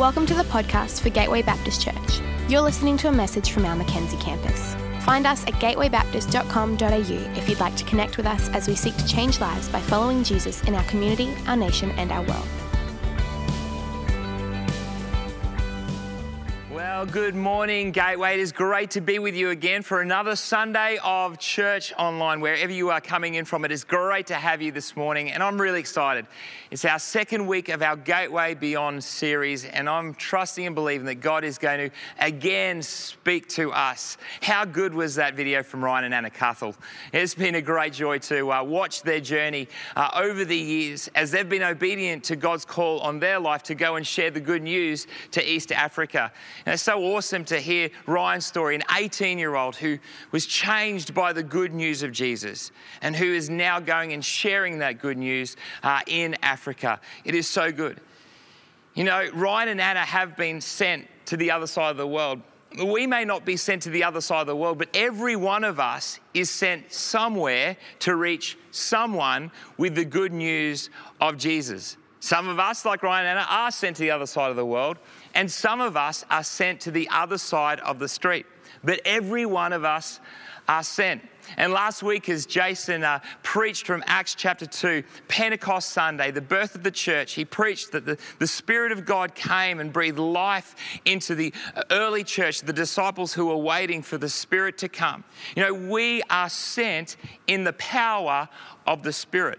Welcome to the podcast for Gateway Baptist Church. You're listening to a message from our Mackenzie campus. Find us at gatewaybaptist.com.au if you'd like to connect with us as we seek to change lives by following Jesus in our community, our nation, and our world. Good morning, Gateway. It is great to be with you again for another Sunday of Church Online, wherever you are coming in from. It is great to have you this morning, and I'm really excited. It's our second week of our Gateway Beyond series, and I'm trusting and believing that God is going to again speak to us. How good was that video from Ryan and Anna Cuthell? It's been a great joy to uh, watch their journey uh, over the years as they've been obedient to God's call on their life to go and share the good news to East Africa. And it's so awesome to hear Ryan's story, an 18 year old who was changed by the good news of Jesus and who is now going and sharing that good news uh, in Africa. It is so good. You know, Ryan and Anna have been sent to the other side of the world. We may not be sent to the other side of the world, but every one of us is sent somewhere to reach someone with the good news of Jesus. Some of us, like Ryan and Anna, are sent to the other side of the world, and some of us are sent to the other side of the street. But every one of us are sent. And last week, as Jason uh, preached from Acts chapter 2, Pentecost Sunday, the birth of the church, he preached that the, the Spirit of God came and breathed life into the early church, the disciples who were waiting for the Spirit to come. You know, we are sent in the power of the Spirit.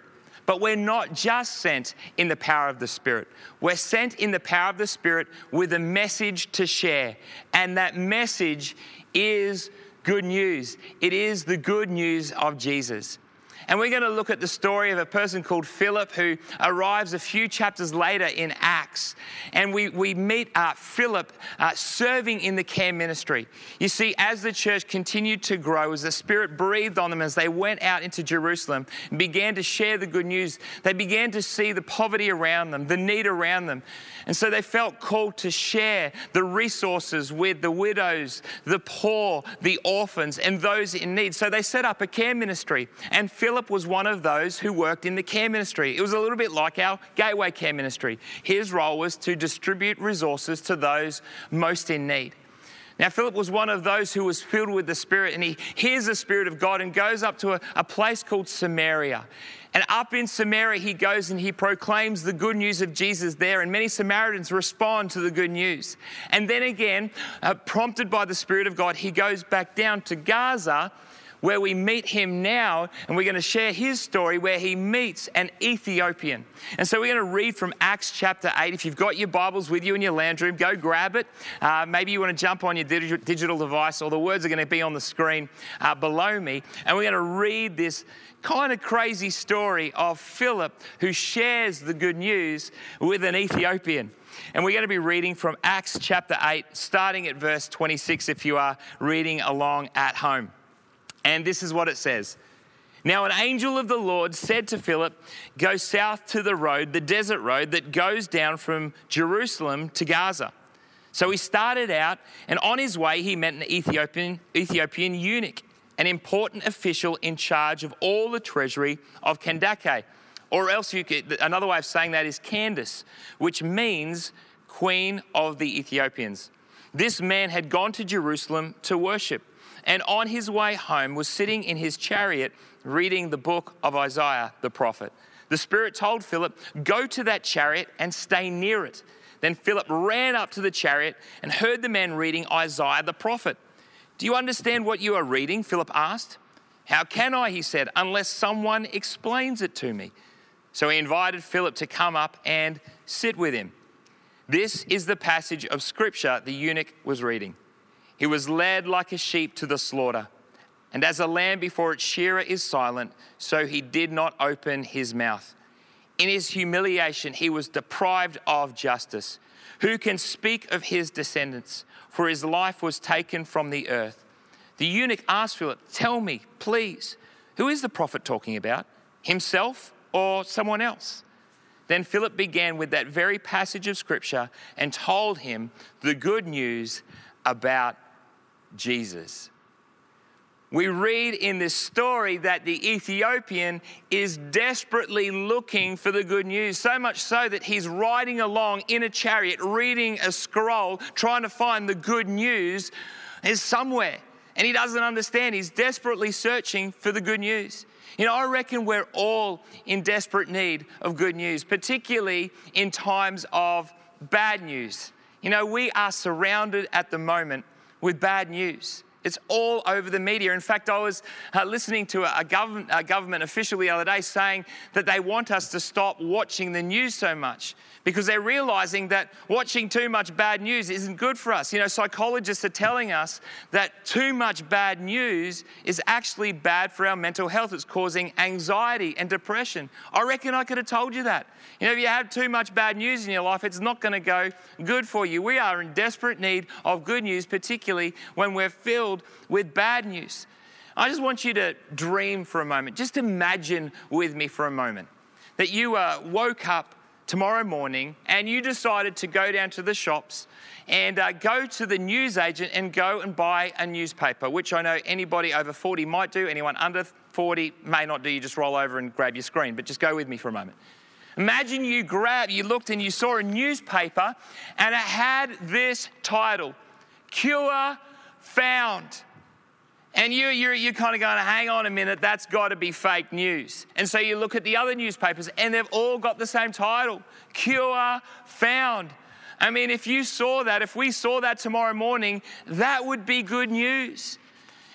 But we're not just sent in the power of the Spirit. We're sent in the power of the Spirit with a message to share. And that message is good news. It is the good news of Jesus. And we're going to look at the story of a person called Philip who arrives a few chapters later in Acts. And we, we meet uh, Philip uh, serving in the care ministry. You see, as the church continued to grow, as the Spirit breathed on them as they went out into Jerusalem and began to share the good news, they began to see the poverty around them, the need around them. And so they felt called to share the resources with the widows, the poor, the orphans, and those in need. So they set up a care ministry. And Philip was one of those who worked in the care ministry. It was a little bit like our Gateway Care Ministry. His role was to distribute resources to those most in need. Now, Philip was one of those who was filled with the Spirit, and he hears the Spirit of God and goes up to a, a, place called Samaria. And up in Samaria, he goes and he proclaims the good news of Jesus there, and many Samaritans respond to the good news. And then again, uh, prompted by the Spirit of God, he goes back down to Gaza where we meet him now, and we're going to share his story where he meets an Ethiopian. And so we're going to read from Acts chapter 8. If you've got your Bibles with you in your lounge room, go grab it. Uh, maybe you want to jump on your digital device, or the words are going to be on the screen uh, below me. And we're going to read this kind of crazy story of Philip who shares the good news with an Ethiopian. And we're going to be reading from Acts chapter 8, starting at verse 26 if you are reading along at home. And this is what it says. Now, an angel of the Lord said to Philip, Go south to the road, the desert road that goes down from Jerusalem to Gaza. So he started out, and on his way, he met an Ethiopian, Ethiopian eunuch, an important official in charge of all the treasury of Kandake. Or else, you could, another way of saying that is Candace, which means Queen of the Ethiopians. This man had gone to Jerusalem to worship and on his way home was sitting in his chariot reading the book of Isaiah the prophet. The Spirit told Philip, Go to that chariot and stay near it. Then Philip ran up to the chariot and heard the man reading Isaiah the prophet. Do you understand what you are reading? Philip asked. How can I, he said, unless someone explains it to me? So he invited Philip to come up and sit with him. This is the passage of scripture the eunuch was reading. He was led like a sheep to the slaughter. And as a lamb before its shearer is silent, so he did not open his mouth. In his humiliation, he was deprived of justice. Who can speak of his descendants? For his life was taken from the earth. The eunuch asked Philip, Tell me, please, who is the prophet talking about? Himself or someone else? Then Philip began with that very passage of scripture and told him the good news about Jesus. we read in this story that the Ethiopian is desperately looking for the good news, so much so that he's riding along in a chariot, reading a scroll, trying to find the good news is somewhere. And he doesn't understand. He's desperately searching for the good news. You know, I reckon we're all in desperate need of good news, particularly in times of bad news. You know, we are surrounded at the moment with bad news. It's all over the media. In fact, I was uh, listening to a, a, government, a government official the other day saying that they want us to stop watching the news so much because they're realizing that watching too much bad news isn't good for us. You know, psychologists are telling us that too much bad news is actually bad for our mental health. It's causing anxiety and depression. I reckon I could have told you that. You know, if you have too much bad news in your life, it's not going to go good for you. We are in desperate need of good news, particularly when we're filled with bad news. I just want you to dream for a moment. Just imagine with me for a moment that you uh, woke up tomorrow morning and you decided to go down to the shops and uh, go to the newsagent and go and buy a newspaper, which I know anybody over 40 might do, anyone under 40 may not do. You just roll over and grab your screen, but just go with me for a moment. Imagine you grab, you looked and you saw a newspaper and it had this title Cure Found. And you, you're, you're kind of going, hang on a minute, that's got to be fake news. And so you look at the other newspapers and they've all got the same title Cure Found. I mean, if you saw that, if we saw that tomorrow morning, that would be good news.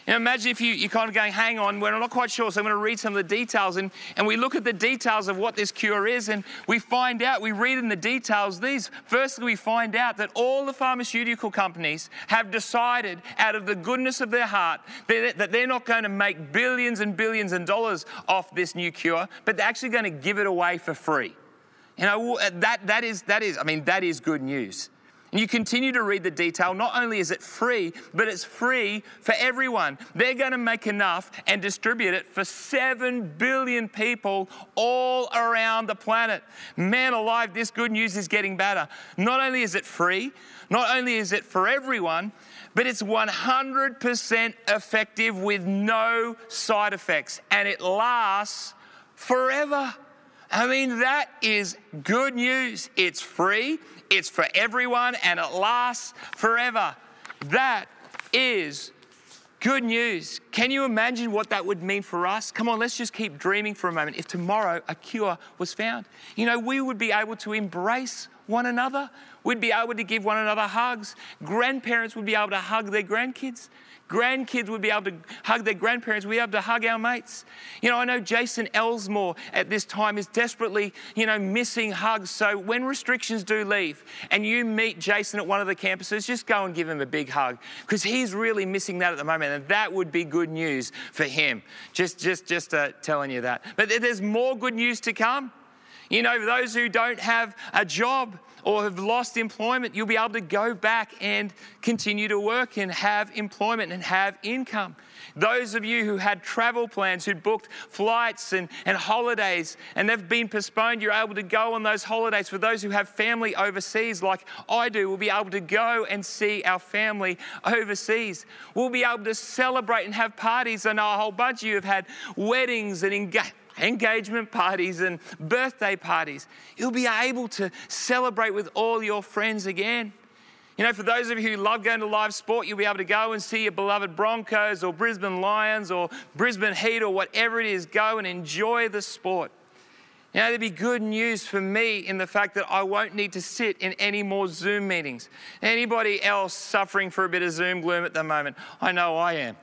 Imagine if you, you're kind of going, hang on, we're not quite sure, so I'm going to read some of the details. And, and we look at the details of what this cure is, and we find out, we read in the details these. Firstly, we find out that all the pharmaceutical companies have decided, out of the goodness of their heart, that they're not going to make billions and billions and dollars off this new cure, but they're actually going to give it away for free. You know, that, that, is, that is, I mean, that is good news. And you continue to read the detail. Not only is it free, but it's free for everyone. They're going to make enough and distribute it for 7 billion people all around the planet. Man alive, this good news is getting better. Not only is it free, not only is it for everyone, but it's 100% effective with no side effects and it lasts forever. I mean, that is good news. It's free, it's for everyone, and it lasts forever. That is good news. Can you imagine what that would mean for us? Come on, let's just keep dreaming for a moment. If tomorrow a cure was found, you know, we would be able to embrace one another. We'd be able to give one another hugs. Grandparents would be able to hug their grandkids. Grandkids would be able to hug their grandparents. We'd be able to hug our mates. You know, I know Jason Elsmore at this time is desperately, you know, missing hugs. So when restrictions do leave and you meet Jason at one of the campuses, just go and give him a big hug because he's really missing that at the moment. And that would be good news for him. Just, just, just uh, telling you that. But there's more good news to come. You know, those who don't have a job or have lost employment, you'll be able to go back and continue to work and have employment and have income. Those of you who had travel plans, who booked flights and, and holidays and they've been postponed, you're able to go on those holidays. For those who have family overseas, like I do, we'll be able to go and see our family overseas. We'll be able to celebrate and have parties. I know a whole bunch of you have had weddings and engagements engagement parties and birthday parties. You'll be able to celebrate with all your friends again. You know, for those of you who love going to live sport, you'll be able to go and see your beloved Broncos or Brisbane Lions or Brisbane Heat or whatever it is. Go and enjoy the sport. You know, there'd be good news for me in the fact that I won't need to sit in any more Zoom meetings. Anybody else suffering for a bit of Zoom gloom at the moment? I know I am.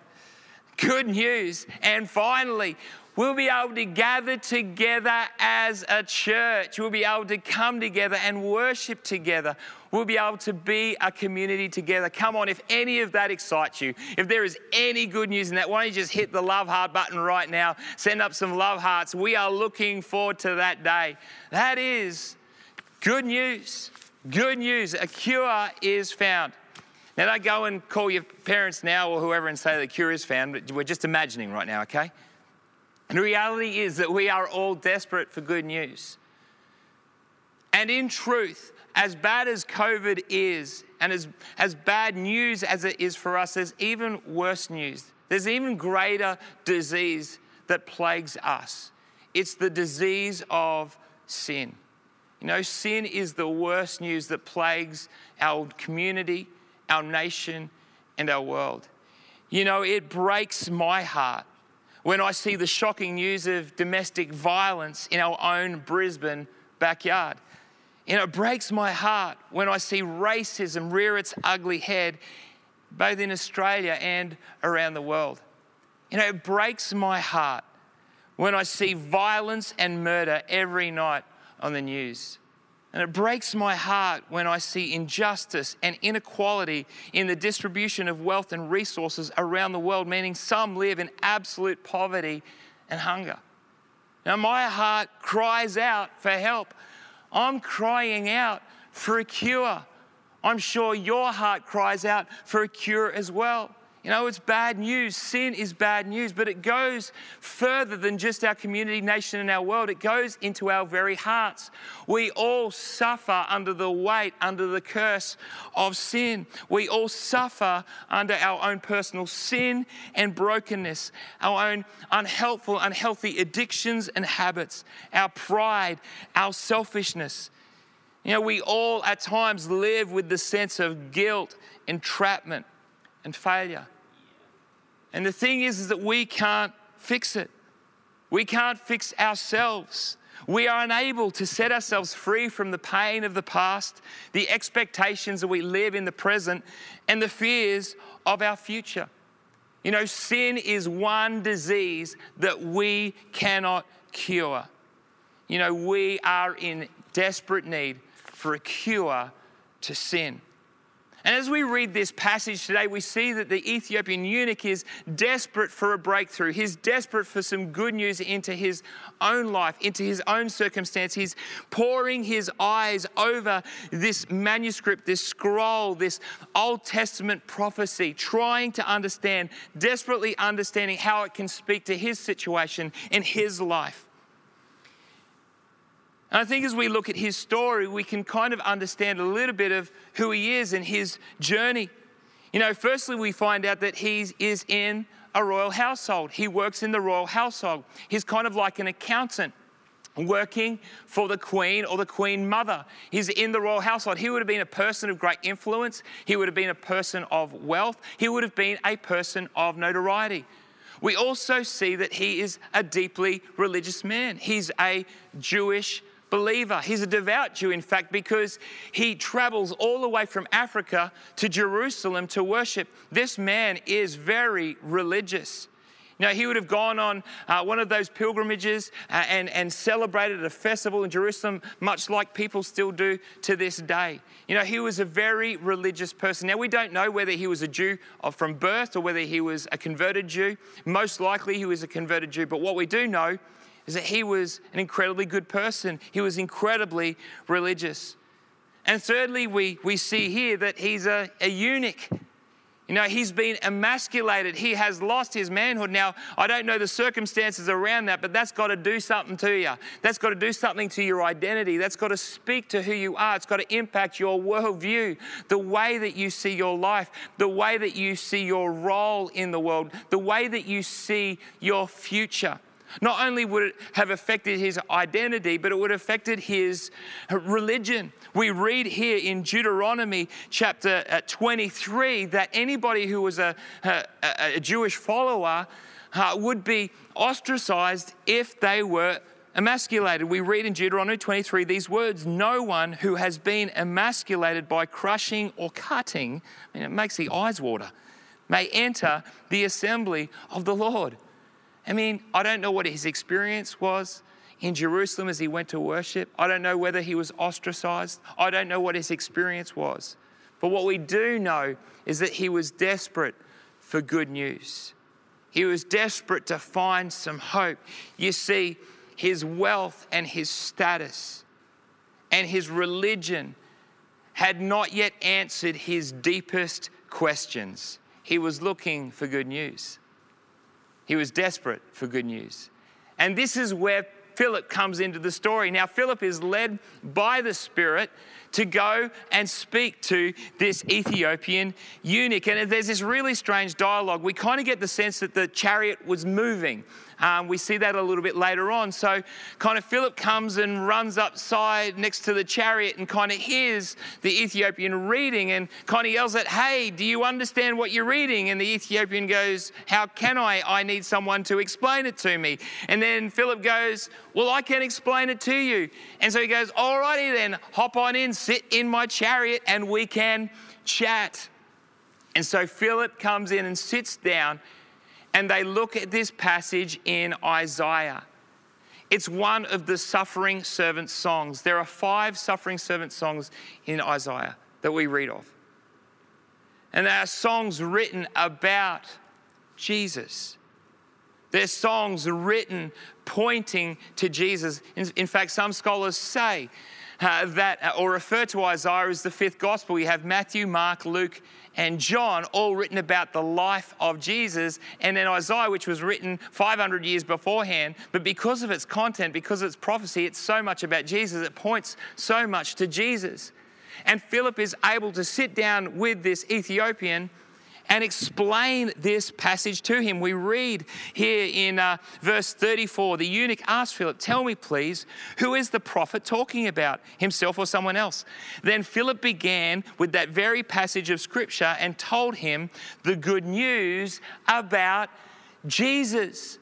Good news. And finally, We'll be able to gather together as a church. We'll be able to come together and worship together. We'll be able to be a community together. Come on, if any of that excites you, if there is any good news in that, why don't you just hit the love heart button right now? Send up some love hearts. We are looking forward to that day. That is good news. Good news. A cure is found. Now, don't go and call your parents now or whoever and say the cure is found. We're just imagining right now, okay? And the reality is that we are all desperate for good news. And in truth, as bad as COVID is, and as, as bad news as it is for us, there's even worse news. there's even greater disease that plagues us. It's the disease of sin. You know, sin is the worst news that plagues our community, our nation, and our world. You know, it breaks my heart when I see the shocking news of domestic violence in our own Brisbane backyard. You know, it breaks my heart when I see racism rear its ugly head both in Australia and around the world. You know, it breaks my heart when I see violence and murder every night on the news. And it breaks my heart when I see injustice and inequality in the distribution of wealth and resources around the world, meaning some live in absolute poverty and hunger. Now, my heart cries out for help. I'm crying out for a cure. I'm sure your heart cries out for a cure as well. You know, it's bad news. Sin is bad news, but it goes further than just our community, nation, and our world. It goes into our very hearts. We all suffer under the weight, under the curse of sin. We all suffer under our own personal sin and brokenness, our own unhelpful, unhealthy addictions and habits, our pride, our selfishness. You know, we all at times live with the sense of guilt, entrapment, and failure. And the thing is, is that we can't fix it. We can't fix ourselves. We are unable to set ourselves free from the pain of the past, the expectations that we live in the present, and the fears of our future. You know, sin is one disease that we cannot cure. You know, we are in desperate need for a cure to sin. And as we read this passage today, we see that the Ethiopian eunuch is desperate for a breakthrough. He's desperate for some good news into his own life, into his own circumstance. He's pouring his eyes over this manuscript, this scroll, this Old Testament prophecy, trying to understand, desperately understanding how it can speak to his situation in his life. And I think as we look at his story, we can kind of understand a little bit of who he is and his journey. You know, firstly, we find out that he is in a royal household. He works in the royal household. He's kind of like an accountant working for the queen or the queen mother. He's in the royal household. He would have been a person of great influence. He would have been a person of wealth. He would have been a person of notoriety. We also see that he is a deeply religious man. He's a Jewish believer. He's a devout Jew, in fact, because he travels all the way from Africa to Jerusalem to worship. This man is very religious. You know, he would have gone on uh, one of those pilgrimages uh, and, and celebrated a festival in Jerusalem, much like people still do to this day. You know, he was a very religious person. Now, we don't know whether he was a Jew from birth or whether he was a converted Jew. Most likely, he was a converted Jew. But what we do know is that he was an incredibly good person. He was incredibly religious. And thirdly, we, we see here that he's a, a eunuch. You know, he's been emasculated. He has lost his manhood. Now, I don't know the circumstances around that, but that's got to do something to you. That's got to do something to your identity. That's got to speak to who you are. It's got to impact your worldview, the way that you see your life, the way that you see your role in the world, the way that you see your future. Not only would it have affected his identity, but it would have affected his religion. We read here in Deuteronomy chapter uh, 23 that anybody who was a, a, a Jewish follower uh, would be ostracized if they were emasculated. We read in Deuteronomy 23 these words No one who has been emasculated by crushing or cutting, I mean, it makes the eyes water, may enter the assembly of the Lord. I mean, I don't know what his experience was in Jerusalem as he went to worship. I don't know whether he was ostracized. I don't know what his experience was. But what we do know is that he was desperate for good news. He was desperate to find some hope. You see, his wealth and his status and his religion had not yet answered his deepest questions. He was looking for good news. He was desperate for good news. And this is where Philip comes into the story. Now, Philip is led by the Spirit to go and speak to this Ethiopian eunuch. And there's this really strange dialogue. We kind of get the sense that the chariot was moving. Um, we see that a little bit later on. So, kind of, Philip comes and runs upside next to the chariot and kind of hears the Ethiopian reading and kind of yells at, Hey, do you understand what you're reading? And the Ethiopian goes, How can I? I need someone to explain it to me. And then Philip goes, Well, I can explain it to you. And so he goes, Alrighty then, hop on in, sit in my chariot, and we can chat. And so Philip comes in and sits down and they look at this passage in Isaiah. It's one of the suffering servant songs. There are five suffering servant songs in Isaiah that we read of. And they are songs written about Jesus. They're songs written pointing to Jesus. In, in fact, some scholars say uh, that, uh, or refer to Isaiah as the fifth gospel. You have Matthew, Mark, Luke, and John, all written about the life of Jesus, and then Isaiah, which was written 500 years beforehand. But because of its content, because of its prophecy, it's so much about Jesus, it points so much to Jesus. And Philip is able to sit down with this Ethiopian and explain this passage to him. We read here in uh, verse 34 the eunuch asked Philip, Tell me, please, who is the prophet talking about, himself or someone else? Then Philip began with that very passage of scripture and told him the good news about Jesus.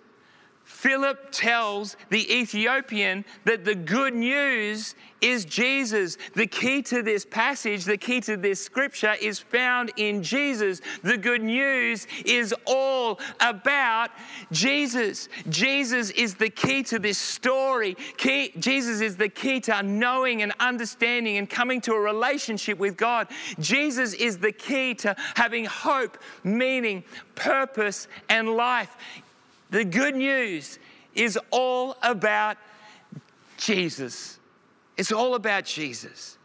Philip tells the Ethiopian that the good news is Jesus. The key to this passage, the key to this scripture is found in Jesus. The good news is all about Jesus. Jesus is the key to this story. Key, Jesus is the key to knowing and understanding and coming to a relationship with God. Jesus is the key to having hope, meaning, purpose, and life. The good news is all about Jesus. It's all about Jesus.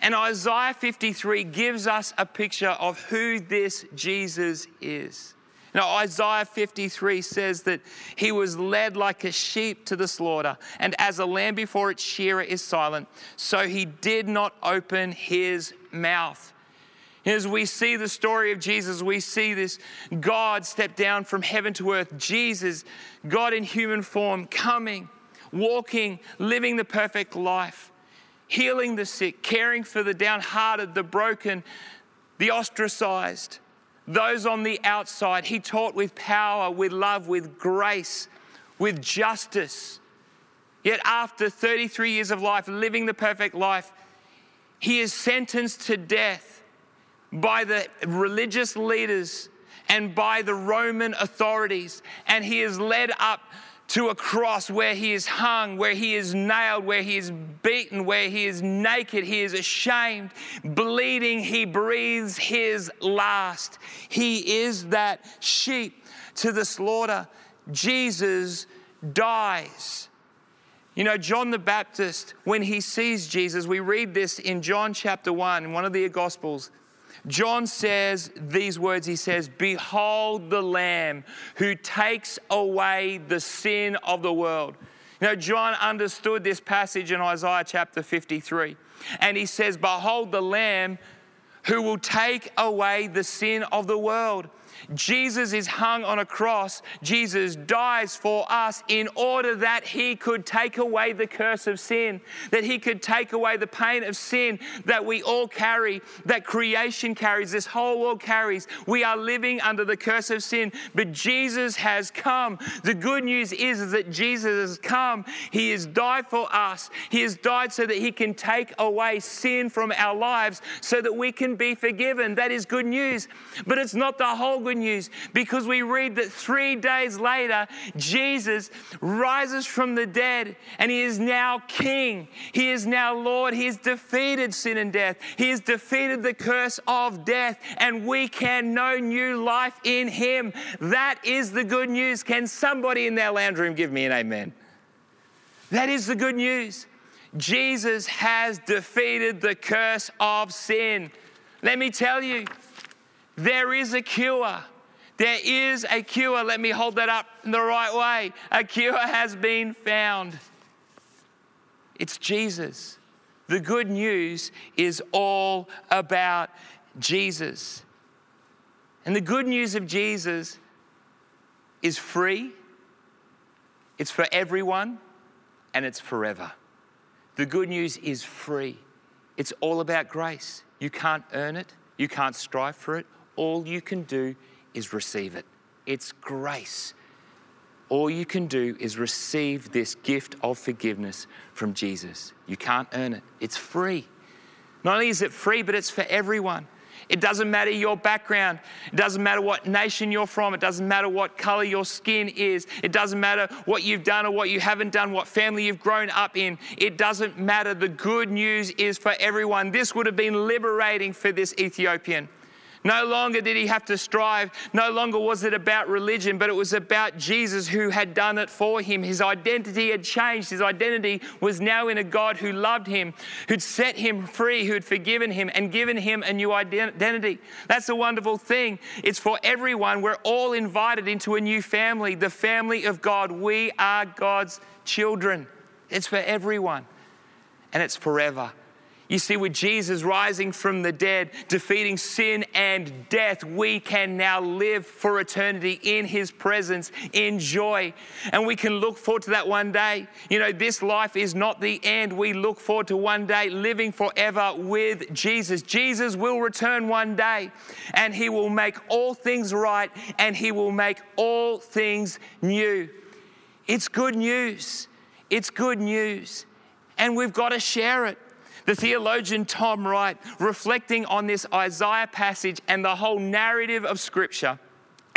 And Isaiah 53 gives us a picture of who this Jesus is. Now, Isaiah 53 says that he was led like a sheep to the slaughter, and as a lamb before its shearer is silent, so he did not open his mouth. As we see the story of Jesus, we see this God step down from heaven to earth. Jesus, God in human form, coming, walking, living the perfect life, healing the sick, caring for the downhearted, the broken, the ostracized, those on the outside. He taught with power, with love, with grace, with justice. Yet, after 33 years of life, living the perfect life, he is sentenced to death by the religious leaders and by the Roman authorities. And he is led up to a cross where he is hung, where he is nailed, where he is beaten, where he is naked, he is ashamed, bleeding, he breathes his last. He is that sheep to the slaughter. Jesus dies. You know, John the Baptist, when he sees Jesus, we read this in John chapter 1, in one of the Gospels. John says these words He says, Behold the Lamb who takes away the sin of the world. You know, John understood this passage in Isaiah chapter 53. And he says, Behold the Lamb who will take away the sin of the world. Jesus is hung on a cross. Jesus dies for us in order that he could take away the curse of sin, that he could take away the pain of sin that we all carry, that creation carries, this whole world carries. We are living under the curse of sin, but Jesus has come. The good news is, that Jesus has come. He has died for us. He has died so that he can take away sin from our lives so that we can be forgiven. That is good news. But it's not the whole good news because we read that three days later, Jesus rises from the dead and he is now king. He is now Lord. He has defeated sin and death. He has defeated the curse of death, and we can know new life in him. That is the good news. Can somebody in their lounge room give me an amen? That is the good news. Jesus has defeated the curse of sin. Let me tell you, there is a cure. There is a cure. Let me hold that up in the right way. A cure has been found. It's Jesus. The good news is all about Jesus. And the good news of Jesus is free, it's for everyone, and it's forever. The good news is free. It's all about grace. You can't earn it, you can't strive for it. All you can do is receive it. It's grace. All you can do is receive this gift of forgiveness from Jesus. You can't earn it, it's free. Not only is it free, but it's for everyone. It doesn't matter your background. It doesn't matter what nation you're from. It doesn't matter what color your skin is. It doesn't matter what you've done or what you haven't done, what family you've grown up in. It doesn't matter. The good news is for everyone. This would have been liberating for this Ethiopian. No longer did he have to strive. No longer was it about religion, but it was about Jesus who had done it for him. His identity had changed. His identity was now in a God who loved him, who'd set him free, who'd forgiven him and given him a new identity. That's a wonderful thing. It's for everyone. We're all invited into a new family, the family of God. We are God's children. It's for everyone, and it's forever. You see, with Jesus rising from the dead, defeating sin and death, we can now live for eternity in His presence, in joy. And we can look forward to that one day. You know, this life is not the end. We look forward to one day living forever with Jesus. Jesus will return one day and He will make all things right and He will make all things new. It's good news. It's good news. And we've got to share it. The theologian Tom Wright, reflecting on this Isaiah passage and the whole narrative of Scripture,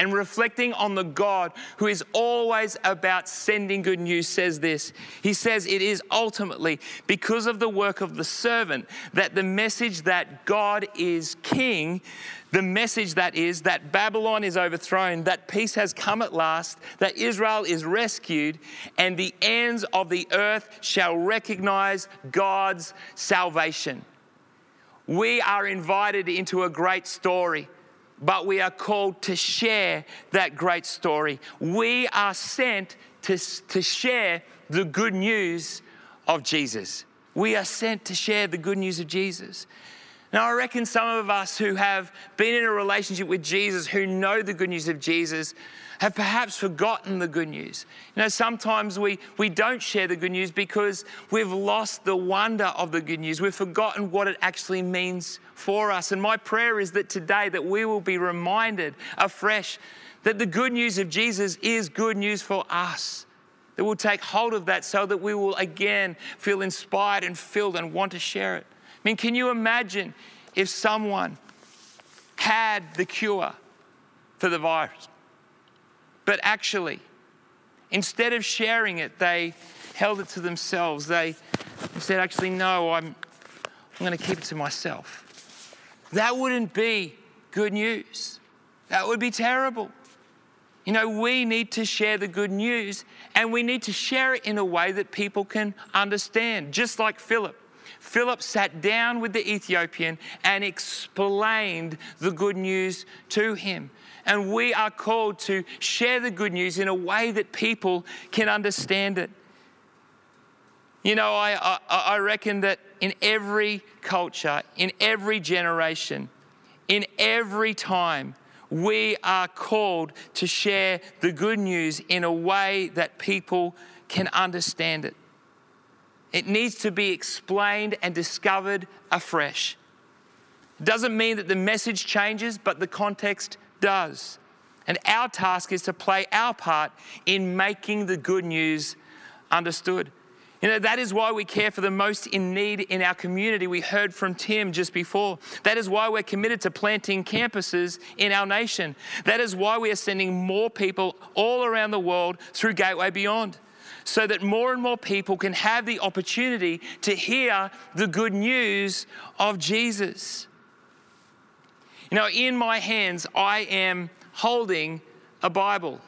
and reflecting on the God who is always about sending good news, says this. He says, It is ultimately because of the work of the servant that the message that God is king the message that is that Babylon is overthrown, that peace has come at last, that Israel is rescued, and the ends of the earth shall recognize God's salvation. We are invited into a great story, but we are called to share that great story. We are sent to, to share the good news of Jesus. We are sent to share the good news of Jesus. Now, I reckon some of us who have been in a relationship with Jesus, who know the good news of Jesus, have perhaps forgotten the good news. You know, sometimes we, we don't share the good news because we've lost the wonder of the good news. We've forgotten what it actually means for us. And my prayer is that today that we will be reminded afresh that the good news of Jesus is good news for us. That we'll take hold of that so that we will again feel inspired and filled and want to share it. I mean, can you imagine if someone had the cure for the virus, but actually, instead of sharing it, they held it to themselves. They said, actually, no, I'm, I'm going to keep it to myself. That wouldn't be good news. That would be terrible. You know, we need to share the good news and we need to share it in a way that people can understand, just like Philip. Philip sat down with the Ethiopian and explained the good news to him. And we are called to share the good news in a way that people can understand it. You know, I, I, I reckon that in every culture, in every generation, in every time, we are called to share the good news in a way that people can understand it. It needs to be explained and discovered afresh. It doesn't mean that the message changes, but the context does. And our task is to play our part in making the good news understood. You know, that is why we care for the most in need in our community. We heard from Tim just before. That is why we're committed to planting campuses in our nation. That is why we are sending more people all around the world through Gateway Beyond so that more and more people can have the opportunity to hear the good news of Jesus. You know, in my hands, I am holding a Bible.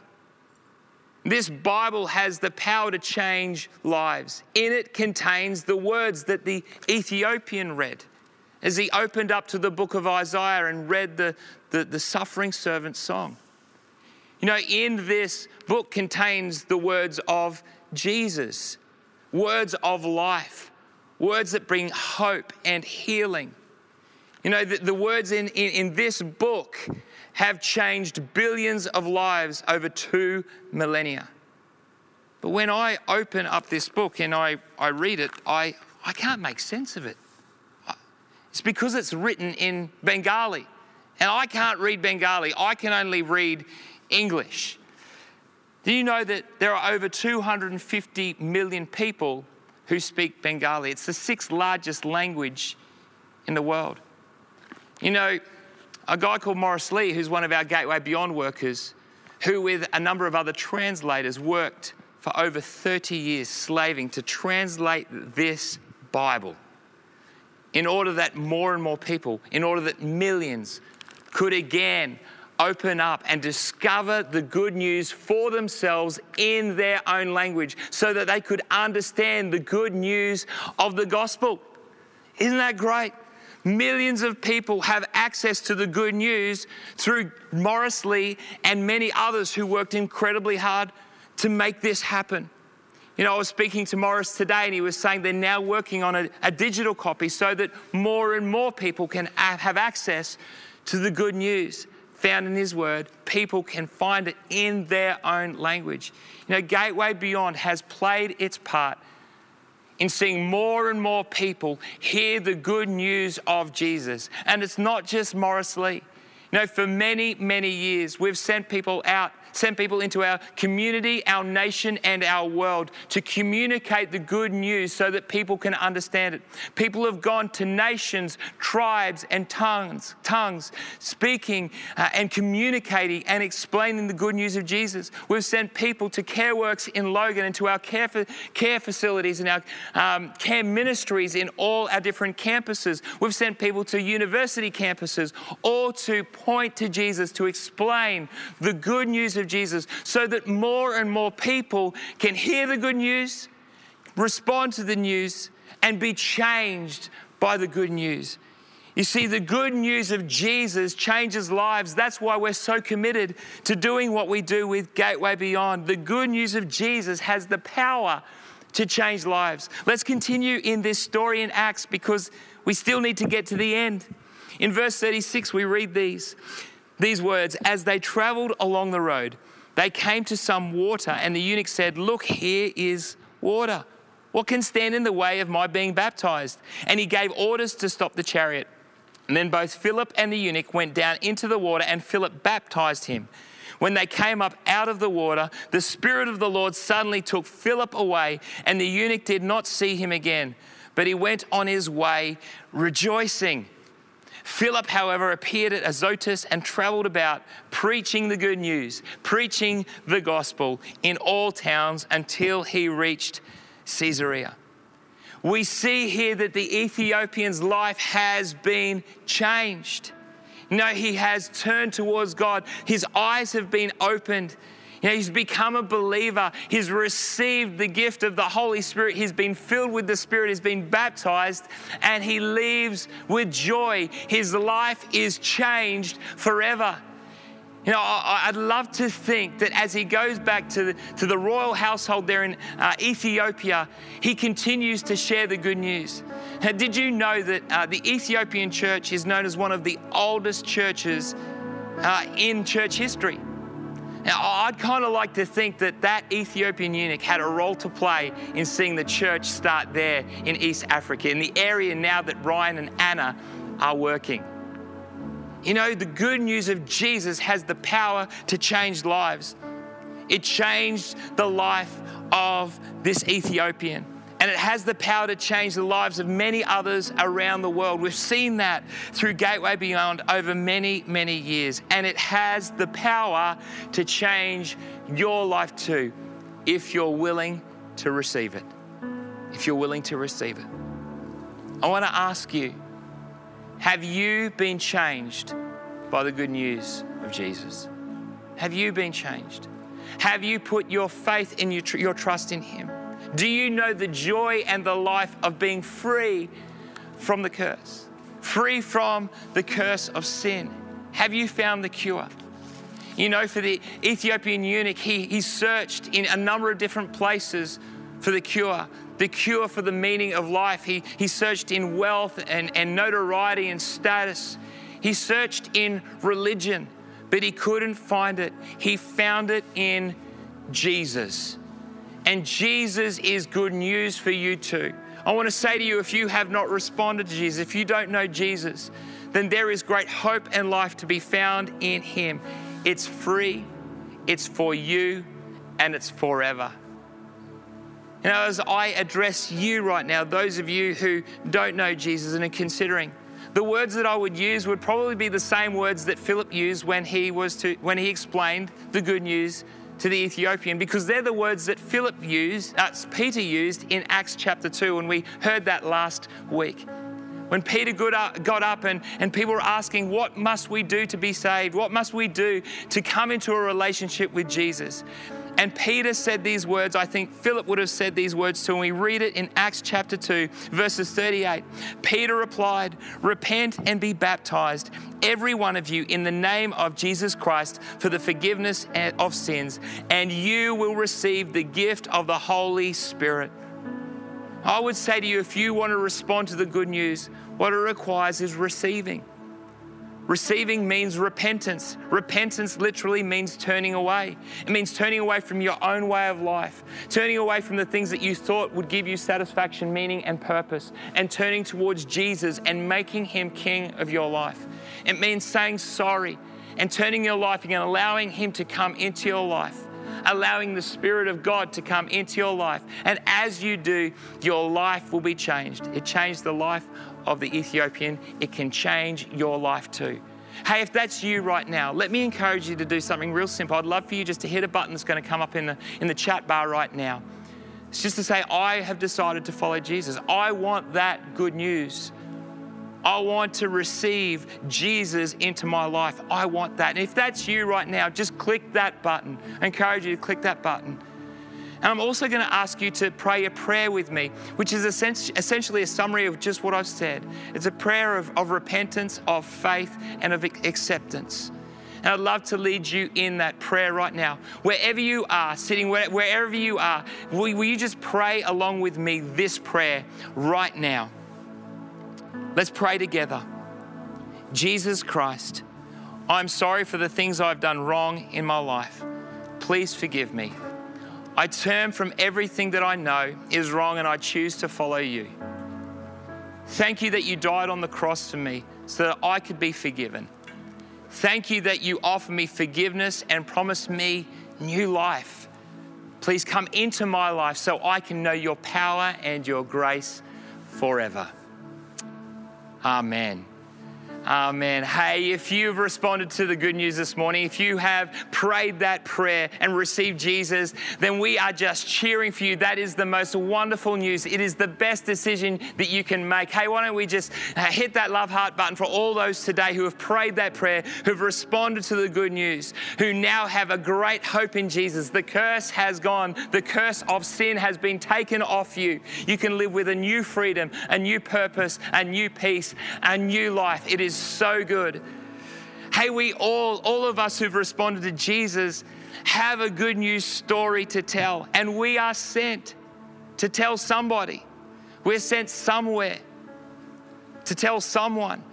This Bible has the power to change lives. In it contains the words that the Ethiopian read as he opened up to the book of Isaiah and read the, the, the suffering servant song. You know, in this book contains the words of Jesus, words of life, words that bring hope and healing. You know, the, the words in, in, in this book have changed billions of lives over two millennia. But when I open up this book and I, I read it, I, I can't make sense of it. It's because it's written in Bengali. And I can't read Bengali, I can only read English. Do you know that there are over 250 million people who speak Bengali? It's the sixth largest language in the world. You know, a guy called Morris Lee, who's one of our Gateway Beyond workers, who, with a number of other translators, worked for over 30 years slaving to translate this Bible in order that more and more people, in order that millions could again open up and discover the good news for themselves in their own language so that they could understand the good news of the gospel. Isn't that great? Millions of people have access to the good news through Morris Lee and many others who worked incredibly hard to make this happen. You know, I was speaking to Morris today and he was saying they're now working on a, a digital copy so that more and more people can have access to the good news found in His Word. People can find it in their own language. You know, Gateway Beyond has played its part in seeing more and more people hear the good news of Jesus. And it's not just Morris Lee. You know, for many, many years, we've sent people out send people into our community, our nation, and our world to communicate the good news so that people can understand it. People have gone to nations, tribes, and tongues, tongues speaking uh, and communicating and explaining the good news of Jesus. We've sent people to care works in Logan and to our care, for, care facilities and our um, care ministries in all our different campuses. We've sent people to university campuses, all to point to Jesus, to explain the good news of of Jesus so that more and more people can hear the good news, respond to the news, and be changed by the good news. You see, the good news of Jesus changes lives. That's why we're so committed to doing what we do with Gateway Beyond. The good news of Jesus has the power to change lives. Let's continue in this story in Acts because we still need to get to the end. In verse 36, we read these these words As they traveled along the road, they came to some water, and the eunuch said, Look, here is water. What can stand in the way of my being baptized? And he gave orders to stop the chariot. And then both Philip and the eunuch went down into the water, and Philip baptized him. When they came up out of the water, the Spirit of the Lord suddenly took Philip away, and the eunuch did not see him again, but he went on his way rejoicing. Philip, however, appeared at Azotus and traveled about preaching the good news, preaching the gospel in all towns until he reached Caesarea. We see here that the Ethiopian's life has been changed. No, he has turned towards God. His eyes have been opened you know, he's become a believer. He's received the gift of the Holy Spirit. He's been filled with the Spirit. He's been baptized and he leaves with joy. His life is changed forever. You know, I'd love to think that as he goes back to the, to the royal household there in uh, Ethiopia, he continues to share the good news. Now, did you know that uh, the Ethiopian church is known as one of the oldest churches uh, in church history? Now, I'd kind of like to think that that Ethiopian eunuch had a role to play in seeing the church start there in East Africa, in the area now that Ryan and Anna are working. You know, the good news of Jesus has the power to change lives. It changed the life of this Ethiopian and it has the power to change the lives of many others around the world. We've seen that through Gateway Beyond over many, many years, and it has the power to change your life too if you're willing to receive it. If you're willing to receive it. I want to ask you have you been changed by the good news of Jesus? Have you been changed? Have you put your faith in your, your trust in Him? Do you know the joy and the life of being free from the curse? Free from the curse of sin? Have you found the cure? You know, for the Ethiopian eunuch, he, he searched in a number of different places for the cure. the cure for the meaning of life. He, he searched in wealth and, and notoriety and status. He searched in religion, but he couldn't find it. He found it in Jesus. And Jesus is good news for you too. I want to say to you if you have not responded to Jesus, if you don't know Jesus, then there is great hope and life to be found in Him. It's free, it's for you, and it's forever. You know, as I address you right now, those of you who don't know Jesus and are considering, the words that I would use would probably be the same words that Philip used when he was to when he explained the good news to the Ethiopian because they're the words that Philip used, uh, Peter used in Acts chapter 2, and we heard that last week. When Peter got up and, and people were asking, What must we do to be saved? What must we do to come into a relationship with Jesus? And Peter said these words. I think Philip would have said these words too. And we read it in Acts chapter 2, verses 38. Peter replied, Repent and be baptized, every one of you, in the name of Jesus Christ for the forgiveness of sins, and you will receive the gift of the Holy Spirit. I would say to you, if you want to respond to the good news, what it requires is receiving. Receiving means repentance. Repentance literally means turning away. It means turning away from your own way of life, turning away from the things that you thought would give you satisfaction, meaning, and purpose, and turning towards Jesus and making him king of your life. It means saying sorry and turning your life again, allowing him to come into your life allowing the Spirit of God to come into your life. And as you do, your life will be changed. It changed the life of the Ethiopian, it can change your life too. Hey, if that's you right now, let me encourage you to do something real simple. I'd love for you just to hit a button that's going to come up in the, in the chat bar right now. It's just to say, I have decided to follow Jesus. I want that good news. I want to receive Jesus into my life. I want that. And if that's you right now, just click that button. I encourage you to click that button. And I'm also going to ask you to pray a prayer with me, which is essentially a summary of just what I've said. It's a prayer of, of repentance, of faith, and of acceptance. And I'd love to lead you in that prayer right now. Wherever you are, sitting wherever you are, will, will you just pray along with me this prayer right now? Let's pray together. Jesus Christ, I'm sorry for the things I've done wrong in my life. Please forgive me. I turn from everything that I know is wrong and I choose to follow you. Thank you that you died on the cross for me so that I could be forgiven. Thank you that you offer me forgiveness and promise me new life. Please come into my life so I can know your power and your grace forever. Amen. Amen. Hey, if you've responded to the good news this morning, if you have prayed that prayer and received Jesus, then we are just cheering for you. That is the most wonderful news. It is the best decision that you can make. Hey, why don't we just uh, hit that love heart button for all those today who have prayed that prayer, who've responded to the good news, who now have a great hope in Jesus. The curse has gone, the curse of sin has been taken off you. You can live with a new freedom, a new purpose, a new peace, a new life. It is is so good. Hey, we all, all of us who've responded to Jesus, have a good news story to tell, and we are sent to tell somebody. We're sent somewhere to tell someone.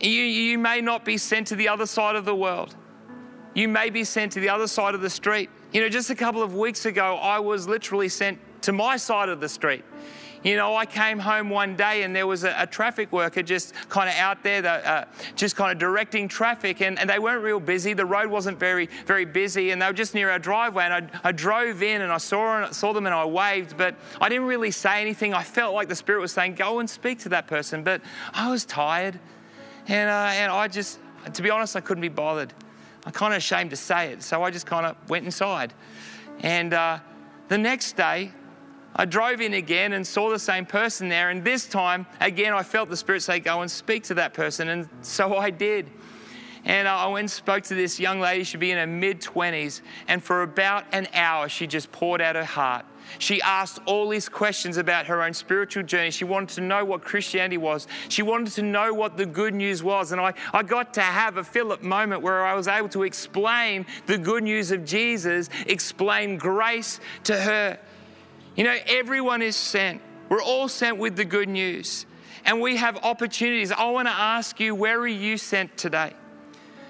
You, you may not be sent to the other side of the world. You may be sent to the other side of the street. You know, just a couple of weeks ago, I was literally sent to my side of the street. You know, I came home one day and there was a, a traffic worker just kind of out there, that, uh, just kind of directing traffic, and, and they weren't real busy. The road wasn't very, very busy, and they were just near our driveway. And I, I drove in and I saw, saw them and I waved, but I didn't really say anything. I felt like the Spirit was saying, Go and speak to that person, but I was tired. And, uh, and I just, to be honest, I couldn't be bothered. I'm kind of ashamed to say it, so I just kind of went inside. And uh, the next day, I drove in again and saw the same person there. And this time, again, I felt the Spirit say, Go and speak to that person. And so I did. And I went and spoke to this young lady. She'd be in her mid 20s. And for about an hour, she just poured out her heart. She asked all these questions about her own spiritual journey. She wanted to know what Christianity was. She wanted to know what the good news was. And I, I got to have a Philip moment where I was able to explain the good news of Jesus, explain grace to her. You know, everyone is sent. We're all sent with the good news. And we have opportunities. I want to ask you, where are you sent today?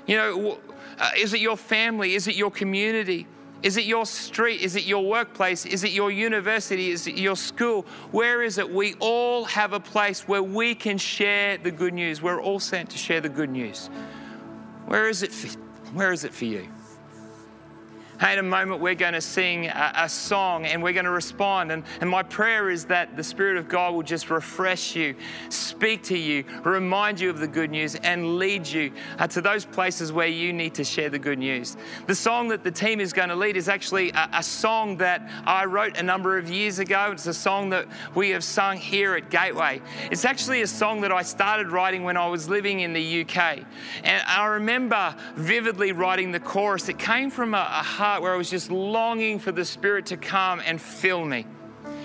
You know, uh, is it your family? Is it your community? Is it your street? Is it your workplace? Is it your university? Is it your school? Where is it? We all have a place where we can share the good news. We're all sent to share the good news. Where is it for, where is it for you? Hey, in a moment, we're going to sing a, a, song and we're going to respond. And, and my prayer is that the Spirit of God will just refresh you, speak to you, remind you of the good news, and lead you uh, to those places where you need to share the good news. The song that the team is going to lead is actually a, a song that I wrote a number of years ago. It's a song that we have sung here at Gateway. It's actually a song that I started writing when I was living in the UK. And I remember vividly writing the chorus. It came from a, a heart where I was just longing for the Spirit to come and fill me.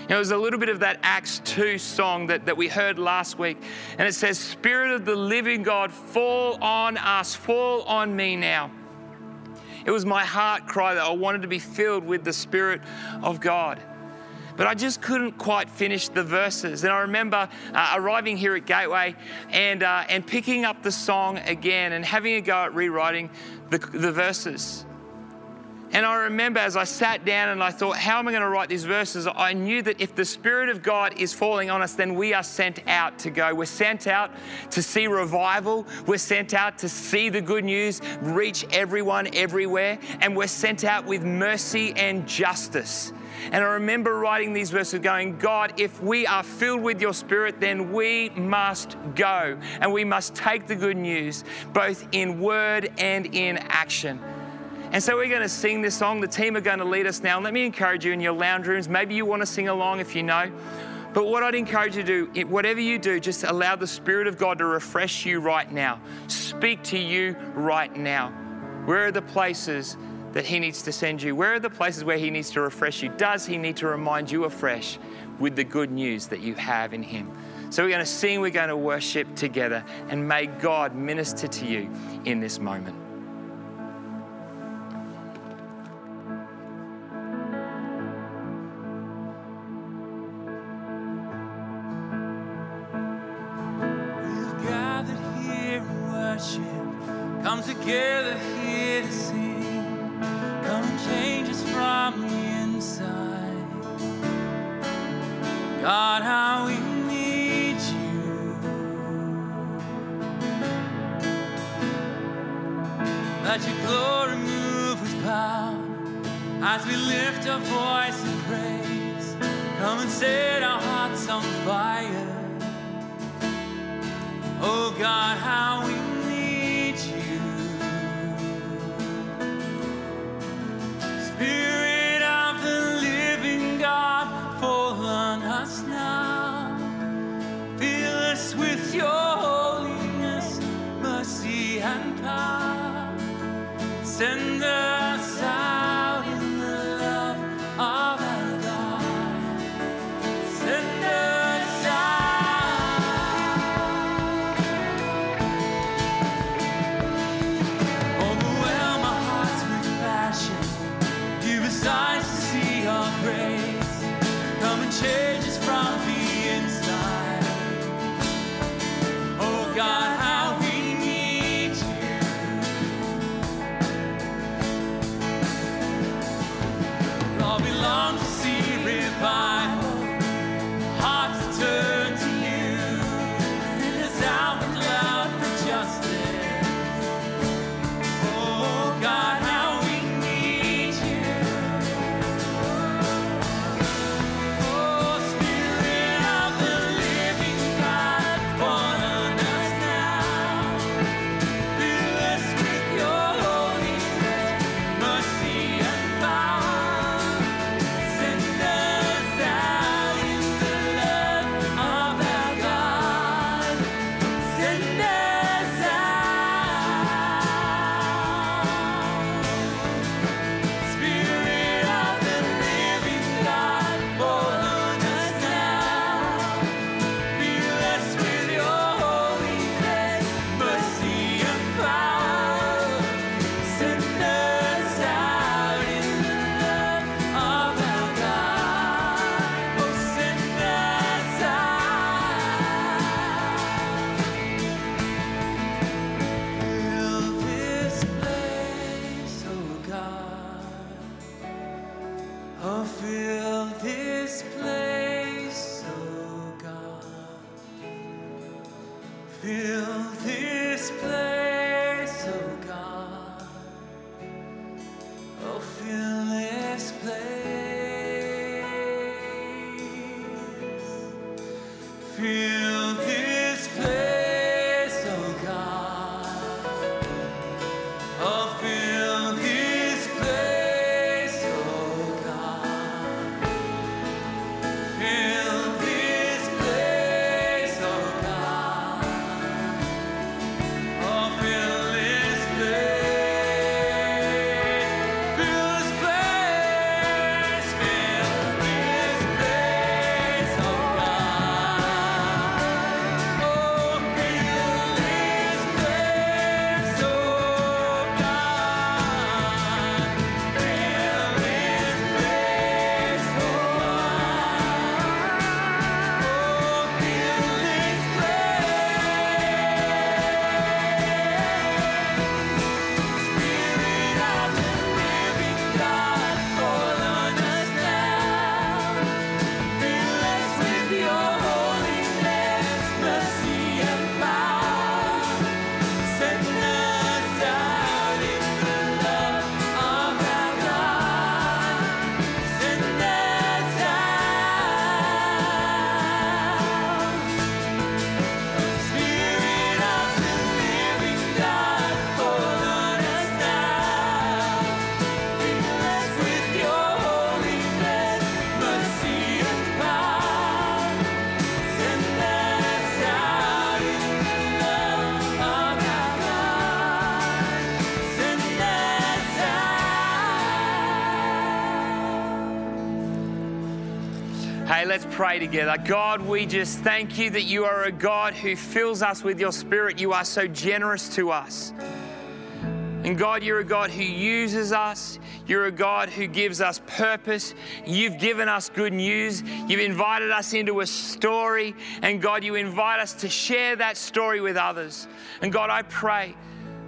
It was a little bit of that Acts 2 song that, that we heard last week. And it says, Spirit of the living God, fall on us, fall on me now. It was my heart cry that I wanted to be filled with the Spirit of God. But I just couldn't quite finish the verses. And I remember uh, arriving here at Gateway and, uh, and picking up the song again and having a go at rewriting the, the verses. And I remember as I sat down and I thought, how am I going to write these verses? I knew that if the Spirit of God is falling on us, then we are sent out to go. We're sent out to see revival. We're sent out to see the good news reach everyone everywhere. And we're sent out with mercy and justice. And I remember writing these verses going, God, if we are filled with your spirit, then we must go and we must take the good news, both in word and in action. And so we're going to sing this song. The team are going to lead us now. Let me encourage you in your lounge rooms. Maybe you want to sing along if you know. But what I'd encourage you to do, whatever you do, just allow the Spirit of God to refresh you right now, speak to you right now. Where are the places that He needs to send you? Where are the places where He needs to refresh you? Does He need to remind you afresh with the good news that you have in Him? So we're going to sing, we're going to worship together, and may God minister to you in this moment. Together here to sing. Come and change us from the inside. God, how we need you. Let your glory move with power as we lift our voice in praise. Come and set our hearts on fire. Oh God, how we Spirit let's pray together. God, we just thank you that you are a God who fills us with your spirit. You are so generous to us. And God, you're a God who uses us. You're a God who gives us purpose. You've given us good news. You've invited us into a story. And God, you invite us to share that story with others. And God, I pray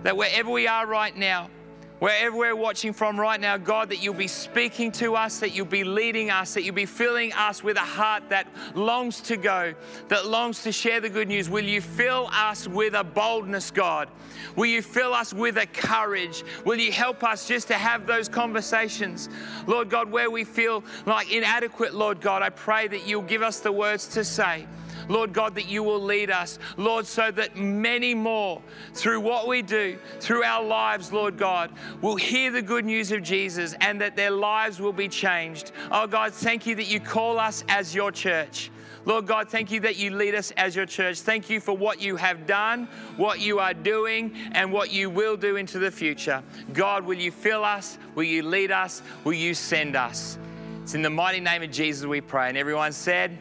that wherever we are right now, Wherever we're watching from right now, God, that you'll be speaking to us, that you'll be leading us, that you'll be filling us with a heart that longs to go, that longs to share the good news. Will you fill us with a boldness, God? Will you fill us with a courage? Will you help us just to have those conversations? Lord God, where we feel like inadequate, Lord God, I pray that you'll give us the words to say. Lord God, that you will lead us, Lord, so that many more through what we do, through our lives, Lord God, will hear the good news of Jesus and that their lives will be changed. Oh God, thank you that you call us as your church. Lord God, thank you that you lead us as your church. Thank you for what you have done, what you are doing, and what you will do into the future. God, will you fill us? Will you lead us? Will you send us? It's in the mighty name of Jesus we pray. And everyone said,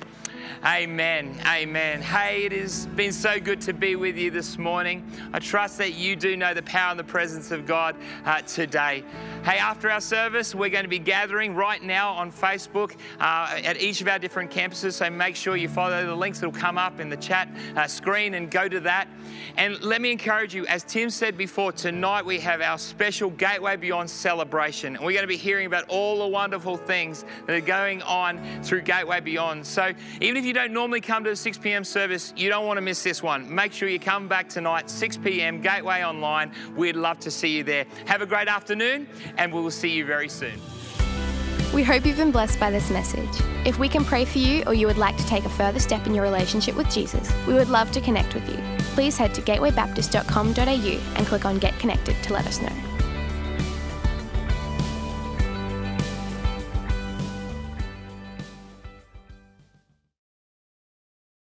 Amen. Amen. Hey, it has been so good to be with you this morning. I trust that you do know the power and the presence of God uh, today. Hey, after our service, we're going to be gathering right now on Facebook uh, at each of our different campuses. So make sure you follow the links that will come up in the chat uh, screen and go to that. And let me encourage you, as Tim said before, tonight we have our special Gateway Beyond celebration. And we're going to be hearing about all the wonderful things that are going on through Gateway Beyond. So if you don't normally come to the 6 p.m. service, you don't want to miss this one. Make sure you come back tonight, 6 p.m., Gateway Online. We'd love to see you there. Have a great afternoon, and we will see you very soon. We hope you've been blessed by this message. If we can pray for you or you would like to take a further step in your relationship with Jesus, we would love to connect with you. Please head to gatewaybaptist.com.au and click on Get Connected to let us know.